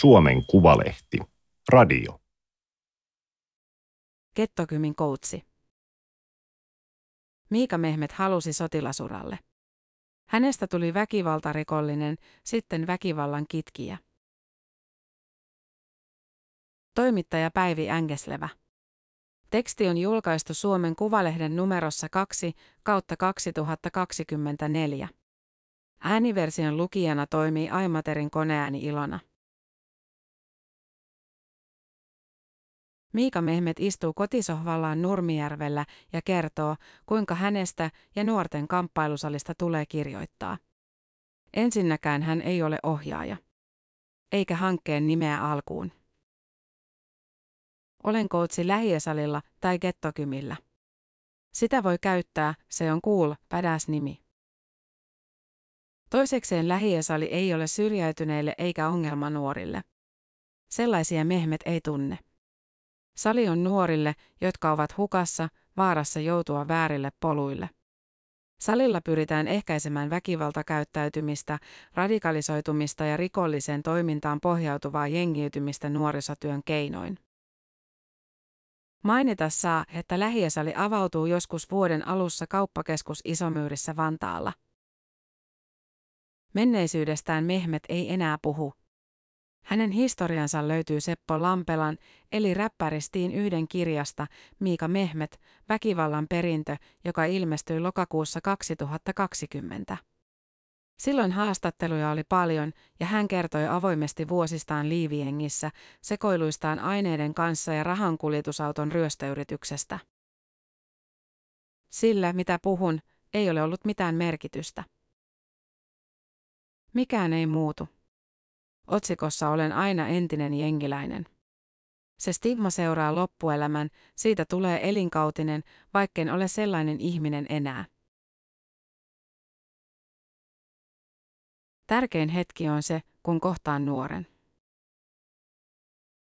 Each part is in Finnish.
Suomen Kuvalehti. Radio. Kettokymin koutsi. Miika Mehmet halusi sotilasuralle. Hänestä tuli väkivaltarikollinen, sitten väkivallan kitkiä. Toimittaja Päivi Ängeslevä. Teksti on julkaistu Suomen Kuvalehden numerossa 2 kautta 2024. Ääniversion lukijana toimii Aimaterin koneääni Ilona. Miika Mehmet istuu kotisohvallaan Nurmijärvellä ja kertoo, kuinka hänestä ja nuorten kamppailusalista tulee kirjoittaa. Ensinnäkään hän ei ole ohjaaja. Eikä hankkeen nimeä alkuun. Olen koutsi lähiesalilla tai gettokymillä. Sitä voi käyttää, se on cool, badass nimi. Toisekseen lähiesali ei ole syrjäytyneille eikä ongelmanuorille. Sellaisia Mehmet ei tunne. Sali on nuorille, jotka ovat hukassa, vaarassa joutua väärille poluille. Salilla pyritään ehkäisemään väkivaltakäyttäytymistä, radikalisoitumista ja rikolliseen toimintaan pohjautuvaa jengiytymistä nuorisotyön keinoin. Mainita saa, että lähiesali avautuu joskus vuoden alussa kauppakeskus Isomyyrissä Vantaalla. Menneisyydestään Mehmet ei enää puhu. Hänen historiansa löytyy Seppo Lampelan, eli räppäristiin yhden kirjasta, Miika Mehmet, Väkivallan perintö, joka ilmestyi lokakuussa 2020. Silloin haastatteluja oli paljon ja hän kertoi avoimesti vuosistaan liiviengissä, sekoiluistaan aineiden kanssa ja rahankuljetusauton ryöstöyrityksestä. Sillä, mitä puhun, ei ole ollut mitään merkitystä. Mikään ei muutu. Otsikossa olen aina entinen jengiläinen. Se stigma seuraa loppuelämän, siitä tulee elinkautinen, vaikken ole sellainen ihminen enää. Tärkein hetki on se, kun kohtaan nuoren.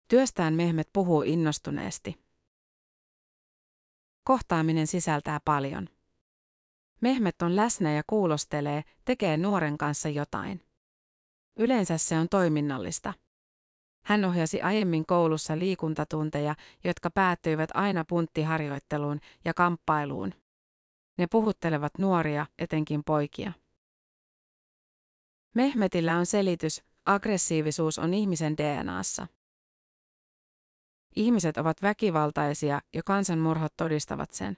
Työstään Mehmet puhuu innostuneesti. Kohtaaminen sisältää paljon. Mehmet on läsnä ja kuulostelee, tekee nuoren kanssa jotain. Yleensä se on toiminnallista. Hän ohjasi aiemmin koulussa liikuntatunteja, jotka päättyivät aina punttiharjoitteluun ja kamppailuun. Ne puhuttelevat nuoria, etenkin poikia. Mehmetillä on selitys, aggressiivisuus on ihmisen DNAssa. Ihmiset ovat väkivaltaisia ja kansanmurhot todistavat sen.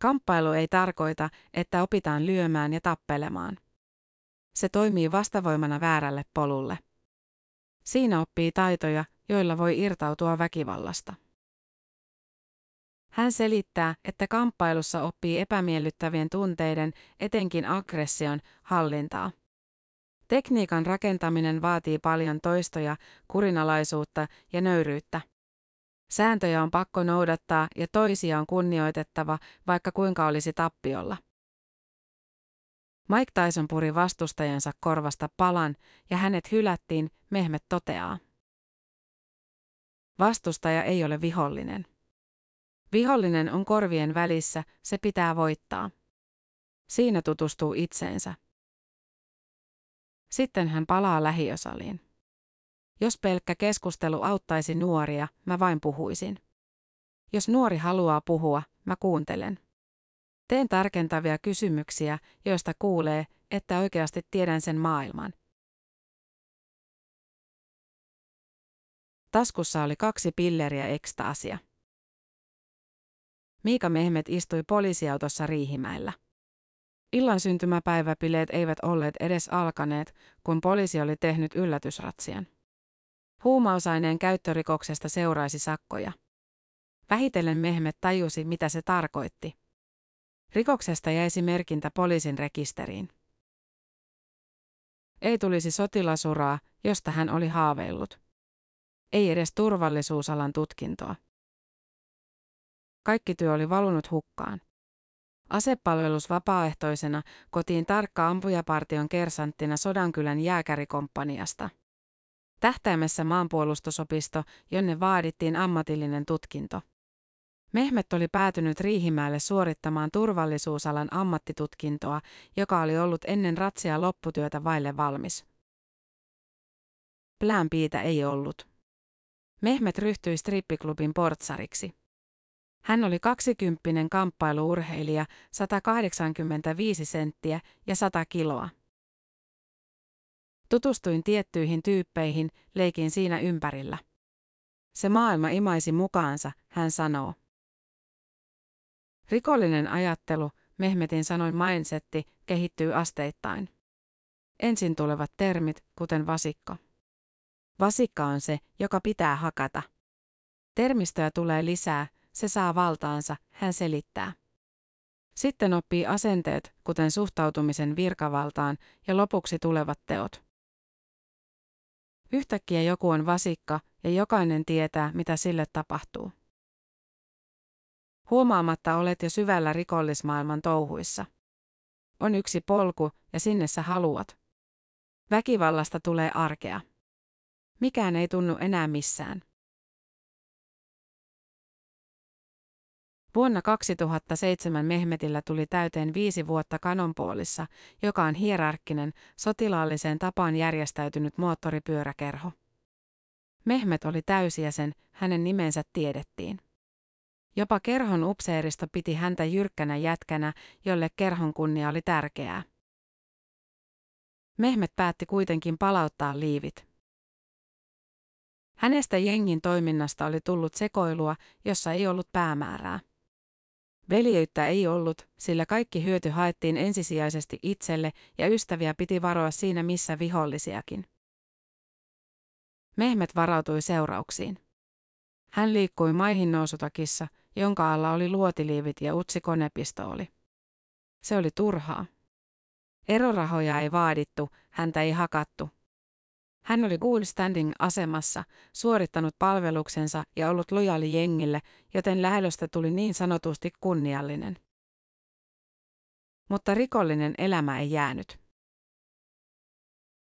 Kamppailu ei tarkoita, että opitaan lyömään ja tappelemaan. Se toimii vastavoimana väärälle polulle. Siinä oppii taitoja, joilla voi irtautua väkivallasta. Hän selittää, että kamppailussa oppii epämiellyttävien tunteiden, etenkin aggression, hallintaa. Tekniikan rakentaminen vaatii paljon toistoja, kurinalaisuutta ja nöyryyttä. Sääntöjä on pakko noudattaa ja toisia on kunnioitettava, vaikka kuinka olisi tappiolla. Mike Tyson puri vastustajansa korvasta palan ja hänet hylättiin, Mehmet toteaa. Vastustaja ei ole vihollinen. Vihollinen on korvien välissä, se pitää voittaa. Siinä tutustuu itseensä. Sitten hän palaa lähiösaliin. Jos pelkkä keskustelu auttaisi nuoria, mä vain puhuisin. Jos nuori haluaa puhua, mä kuuntelen. Teen tarkentavia kysymyksiä, joista kuulee, että oikeasti tiedän sen maailman. Taskussa oli kaksi pilleriä ekstaasia. Miika Mehmet istui poliisiautossa Riihimäellä. Illan syntymäpäiväpileet eivät olleet edes alkaneet, kun poliisi oli tehnyt yllätysratsian. Huumausaineen käyttörikoksesta seuraisi sakkoja. Vähitellen Mehmet tajusi, mitä se tarkoitti. Rikoksesta jäisi merkintä poliisin rekisteriin. Ei tulisi sotilasuraa, josta hän oli haaveillut. Ei edes turvallisuusalan tutkintoa. Kaikki työ oli valunut hukkaan. Asepalvelus vapaaehtoisena kotiin tarkka ampujapartion kersanttina Sodankylän jääkärikomppaniasta. Tähtäimessä maanpuolustusopisto, jonne vaadittiin ammatillinen tutkinto. Mehmet oli päätynyt Riihimäelle suorittamaan turvallisuusalan ammattitutkintoa, joka oli ollut ennen ratsia lopputyötä vaille valmis. Btä ei ollut. Mehmet ryhtyi strippiklubin portsariksi. Hän oli kaksikymppinen kamppailuurheilija, 185 senttiä ja 100 kiloa. Tutustuin tiettyihin tyyppeihin, leikin siinä ympärillä. Se maailma imaisi mukaansa, hän sanoo. Rikollinen ajattelu, Mehmetin sanoin mindsetti, kehittyy asteittain. Ensin tulevat termit, kuten vasikko. Vasikka on se, joka pitää hakata. Termistöä tulee lisää, se saa valtaansa, hän selittää. Sitten oppii asenteet, kuten suhtautumisen virkavaltaan, ja lopuksi tulevat teot. Yhtäkkiä joku on vasikka, ja jokainen tietää, mitä sille tapahtuu. Huomaamatta olet jo syvällä rikollismaailman touhuissa. On yksi polku, ja sinne sä haluat. Väkivallasta tulee arkea. Mikään ei tunnu enää missään. Vuonna 2007 Mehmetillä tuli täyteen viisi vuotta kanonpuolissa, joka on hierarkkinen, sotilaalliseen tapaan järjestäytynyt moottoripyöräkerho. Mehmet oli täysjäsen, hänen nimensä tiedettiin. Jopa kerhon upseerista piti häntä jyrkkänä jätkänä, jolle kerhon kunnia oli tärkeää. Mehmet päätti kuitenkin palauttaa liivit. Hänestä jengin toiminnasta oli tullut sekoilua, jossa ei ollut päämäärää. Veljeyttä ei ollut, sillä kaikki hyöty haettiin ensisijaisesti itselle ja ystäviä piti varoa siinä missä vihollisiakin. Mehmet varautui seurauksiin. Hän liikkui maihin nousutakissa, jonka alla oli luotiliivit ja utsi konepistooli. Se oli turhaa. Erorahoja ei vaadittu, häntä ei hakattu. Hän oli good standing asemassa, suorittanut palveluksensa ja ollut lojaali jengille, joten lähelöstä tuli niin sanotusti kunniallinen. Mutta rikollinen elämä ei jäänyt.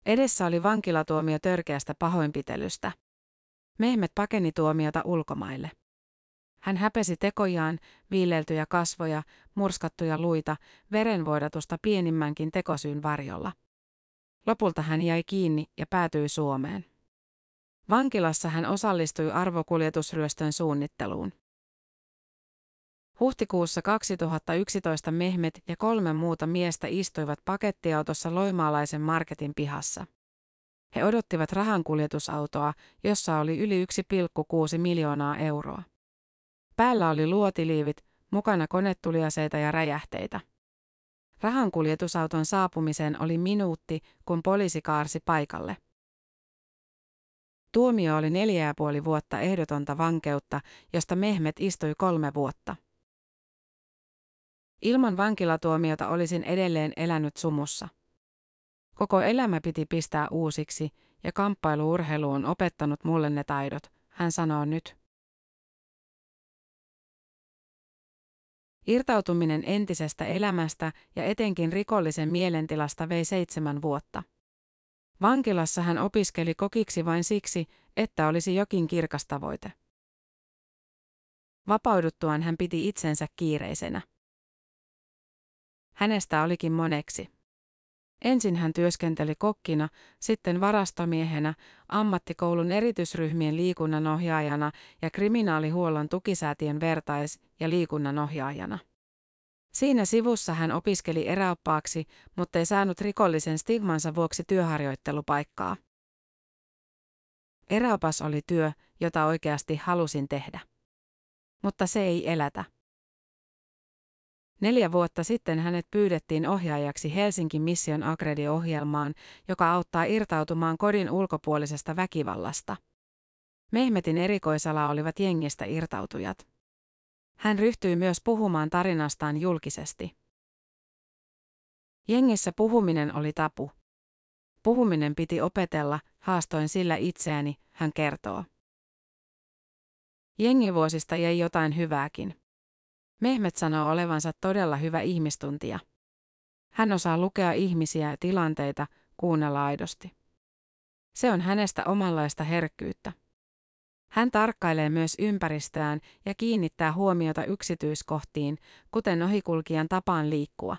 Edessä oli vankilatuomio törkeästä pahoinpitelystä. Mehmet pakeni tuomiota ulkomaille. Hän häpesi tekojaan, viileltyjä kasvoja, murskattuja luita, verenvoidatusta pienimmänkin tekosyyn varjolla. Lopulta hän jäi kiinni ja päätyi Suomeen. Vankilassa hän osallistui arvokuljetusryöstön suunnitteluun. Huhtikuussa 2011 Mehmet ja kolme muuta miestä istuivat pakettiautossa loimaalaisen marketin pihassa. He odottivat rahankuljetusautoa, jossa oli yli 1,6 miljoonaa euroa. Päällä oli luotiliivit, mukana konetuliaseita ja räjähteitä. Rahankuljetusauton saapumiseen oli minuutti, kun poliisi kaarsi paikalle. Tuomio oli neljä ja puoli vuotta ehdotonta vankeutta, josta Mehmet istui kolme vuotta. Ilman vankilatuomiota olisin edelleen elänyt sumussa. Koko elämä piti pistää uusiksi, ja kamppailuurheilu on opettanut mulle ne taidot, hän sanoo nyt. Irtautuminen entisestä elämästä ja etenkin rikollisen mielentilasta vei seitsemän vuotta. Vankilassa hän opiskeli kokiksi vain siksi, että olisi jokin kirkas tavoite. Vapauduttuaan hän piti itsensä kiireisenä. Hänestä olikin moneksi. Ensin hän työskenteli kokkina, sitten varastomiehenä, ammattikoulun erityisryhmien liikunnanohjaajana ja kriminaalihuollon tukisäätien vertais- ja liikunnanohjaajana. Siinä sivussa hän opiskeli eräoppaaksi, mutta ei saanut rikollisen stigmansa vuoksi työharjoittelupaikkaa. Eräopas oli työ, jota oikeasti halusin tehdä. Mutta se ei elätä. Neljä vuotta sitten hänet pyydettiin ohjaajaksi Helsinki Mission Agredi-ohjelmaan, joka auttaa irtautumaan kodin ulkopuolisesta väkivallasta. Mehmetin erikoisala olivat jengistä irtautujat. Hän ryhtyi myös puhumaan tarinastaan julkisesti. Jengissä puhuminen oli tapu. Puhuminen piti opetella, haastoin sillä itseäni, hän kertoo. Jengivuosista jäi jotain hyvääkin. Mehmet sanoo olevansa todella hyvä ihmistuntija. Hän osaa lukea ihmisiä ja tilanteita, kuunnella aidosti. Se on hänestä omanlaista herkkyyttä. Hän tarkkailee myös ympäristöään ja kiinnittää huomiota yksityiskohtiin, kuten ohikulkijan tapaan liikkua.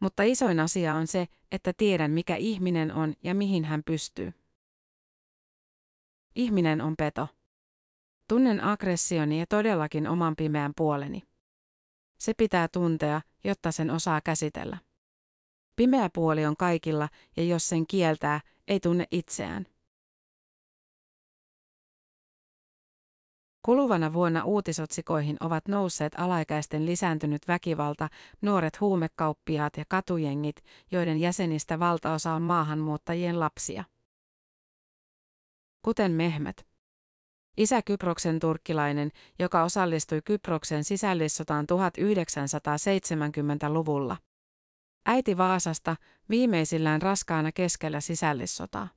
Mutta isoin asia on se, että tiedän mikä ihminen on ja mihin hän pystyy. Ihminen on peto. Tunnen aggressioni ja todellakin oman pimeän puoleni. Se pitää tuntea, jotta sen osaa käsitellä. Pimeä puoli on kaikilla, ja jos sen kieltää, ei tunne itseään. Kuluvana vuonna uutisotsikoihin ovat nousseet alaikäisten lisääntynyt väkivalta, nuoret huumekauppiaat ja katujengit, joiden jäsenistä valtaosa on maahanmuuttajien lapsia. Kuten Mehmet. Isä Kyproksen turkkilainen, joka osallistui Kyproksen sisällissotaan 1970-luvulla. Äiti Vaasasta, viimeisillään raskaana keskellä sisällissotaa.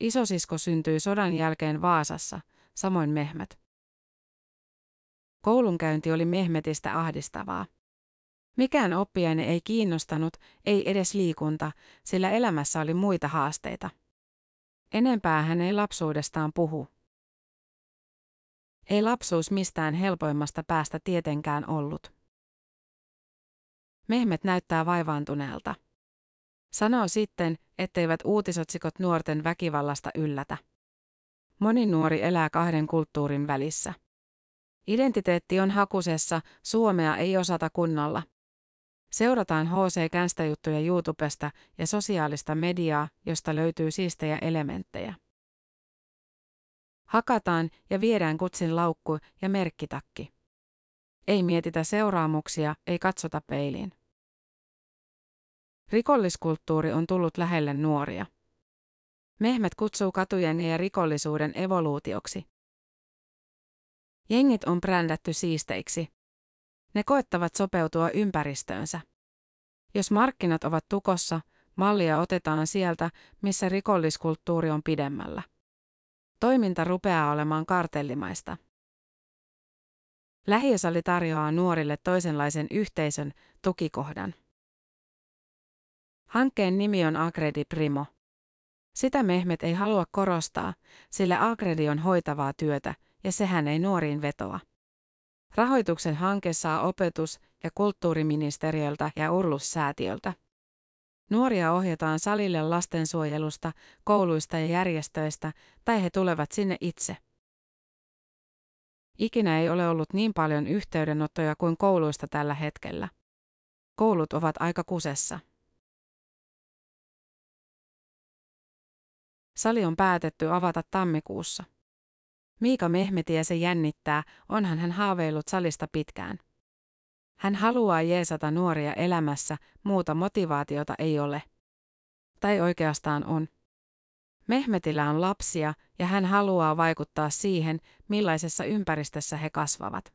Isosisko syntyi sodan jälkeen Vaasassa, samoin Mehmet. Koulunkäynti oli Mehmetistä ahdistavaa. Mikään oppiaine ei kiinnostanut, ei edes liikunta, sillä elämässä oli muita haasteita. Enempää hän ei lapsuudestaan puhu. Ei lapsuus mistään helpoimmasta päästä tietenkään ollut. Mehmet näyttää vaivaantuneelta. Sanoo sitten, etteivät uutisotsikot nuorten väkivallasta yllätä. Moni nuori elää kahden kulttuurin välissä. Identiteetti on hakusessa, suomea ei osata kunnolla. Seurataan HC Känstäjuttuja YouTubesta ja sosiaalista mediaa, josta löytyy siistejä elementtejä. Hakataan ja viedään kutsin laukku ja merkkitakki. Ei mietitä seuraamuksia, ei katsota peiliin. Rikolliskulttuuri on tullut lähelle nuoria. Mehmet kutsuu katujen ja rikollisuuden evoluutioksi. Jengit on brändätty siisteiksi. Ne koettavat sopeutua ympäristöönsä. Jos markkinat ovat tukossa, mallia otetaan sieltä, missä rikolliskulttuuri on pidemmällä. Toiminta rupeaa olemaan kartellimaista. Lähiösali tarjoaa nuorille toisenlaisen yhteisön, tukikohdan. Hankkeen nimi on Agredi Primo. Sitä Mehmet ei halua korostaa, sillä Agredi on hoitavaa työtä, ja sehän ei nuoriin vetoa. Rahoituksen hanke saa opetus- ja kulttuuriministeriöltä ja Urlussäätiöltä. Nuoria ohjataan salille lastensuojelusta, kouluista ja järjestöistä, tai he tulevat sinne itse. Ikinä ei ole ollut niin paljon yhteydenottoja kuin kouluista tällä hetkellä. Koulut ovat aika kusessa. Sali on päätetty avata tammikuussa. Miika Mehmetiä se jännittää, onhan hän haaveillut salista pitkään. Hän haluaa jeesata nuoria elämässä, muuta motivaatiota ei ole. Tai oikeastaan on. Mehmetillä on lapsia ja hän haluaa vaikuttaa siihen, millaisessa ympäristössä he kasvavat.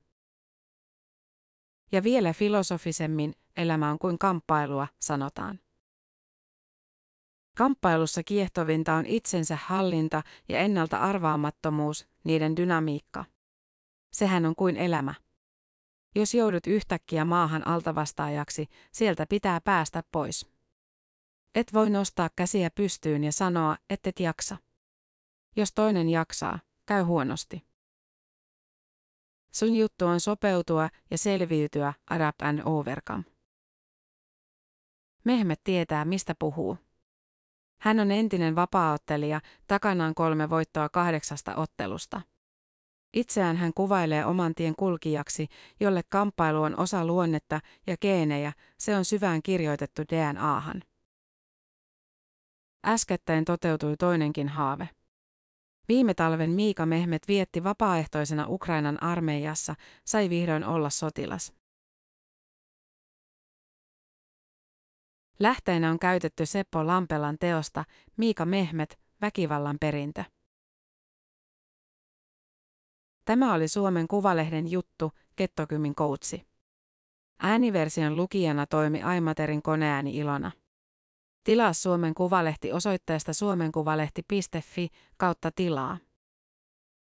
Ja vielä filosofisemmin, elämä on kuin kamppailua, sanotaan. Kamppailussa kiehtovinta on itsensä hallinta ja ennalta arvaamattomuus, niiden dynamiikka. Sehän on kuin elämä. Jos joudut yhtäkkiä maahan altavastaajaksi, sieltä pitää päästä pois. Et voi nostaa käsiä pystyyn ja sanoa, ettet jaksa. Jos toinen jaksaa, käy huonosti. Sun juttu on sopeutua ja selviytyä, adapt and overcome. Mehmet tietää, mistä puhuu. Hän on entinen vapaaottelija, takanaan kolme voittoa kahdeksasta ottelusta. Itseään hän kuvailee oman tien kulkijaksi, jolle kamppailu on osa luonnetta ja geenejä, se on syvään kirjoitettu DNAhan. Äskettäin toteutui toinenkin haave. Viime talven Miika Mehmet vietti vapaaehtoisena Ukrainan armeijassa, sai vihdoin olla sotilas. Lähteenä on käytetty Seppo Lampelan teosta Miika Mehmet, väkivallan perintö. Tämä oli Suomen Kuvalehden juttu, Kettokymin koutsi. Ääniversion lukijana toimi Aimaterin koneääni Ilona. Tilaa Suomen Kuvalehti osoitteesta suomenkuvalehti.fi kautta tilaa.